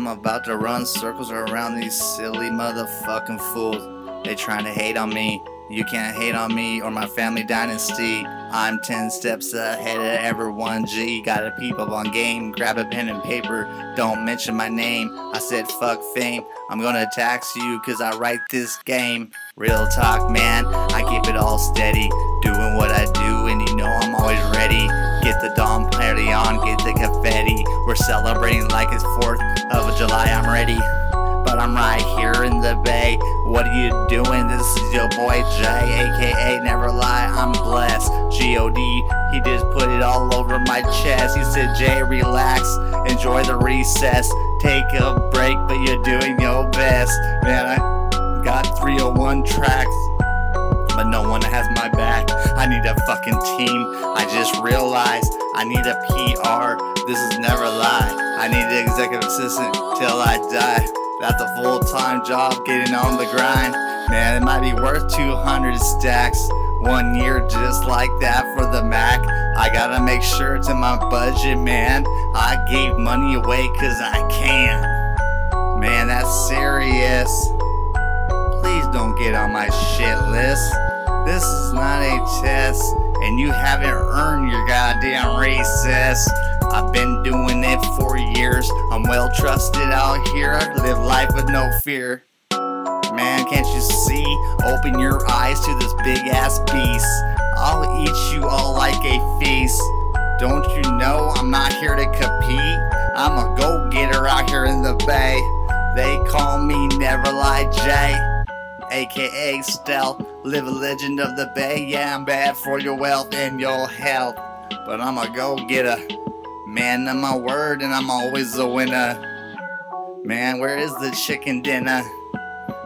I'm about to run circles around these silly motherfucking fools. They trying to hate on me. You can't hate on me or my family dynasty. I'm 10 steps ahead of everyone. G. Gotta peep up on game. Grab a pen and paper. Don't mention my name. I said fuck fame. I'm gonna tax you cause I write this game. Real talk, man. I keep it all steady. Doing what I do and you know I'm always ready. Get the Dom party on, get the confetti. We're celebrating like it's 4th of July. I'm ready but I'm right here in the bay. What are you doing? This is your boy Jay, aka Never Lie. I'm blessed. God, he just put it all over my chest. He said, Jay, relax, enjoy the recess, take a break, but you're doing your best. Man, I got 301 tracks. But no one has my back. I need a fucking team. I just realized I need a PR. This is never a lie. I need an executive assistant till I die. That's a full time job getting on the grind. Man, it might be worth 200 stacks. One year just like that for the Mac. I gotta make sure it's in my budget, man. I gave money away cause I can. Man, that's serious. Please don't get on my shit list. This is not a test, and you haven't earned your goddamn recess. I've been doing it for years. I'm well trusted out here. I Live life with no fear. Man, can't you see? Open your eyes to this big ass beast. I'll eat you all like a feast. Don't you know I'm not here to compete? I'm a go getter out here in the bay. They call me Never Lie J, aka Stealth. Live a legend of the bay. Yeah, I'm bad for your wealth and your health. But I'm a go getter. Man of my word, and I'm always a winner. Man, where is the chicken dinner?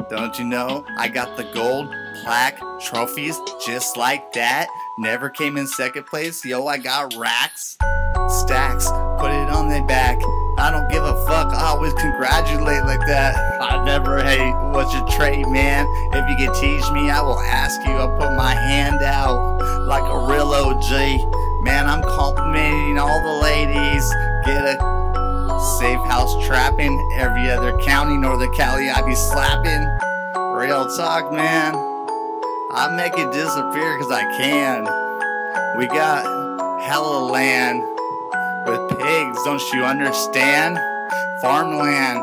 Don't you know I got the gold plaque trophies just like that? Never came in second place. Yo, I got racks, stacks, put it on their back. I don't give a fuck. I always congratulate like that. I never hate. What's your trait, man? If you can teach me, I will ask you. I'll put my hand out like a real OG. Man, I'm complimenting. Get a safe house trapping. Every other county, Northern Cali, I be slapping. Real talk, man. I make it disappear because I can. We got hella land with pigs, don't you understand? Farmland,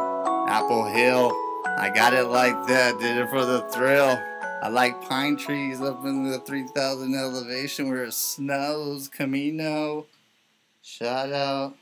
Apple Hill. I got it like that, did it for the thrill. I like pine trees up in the 3000 elevation where it snows. Camino. Shout out.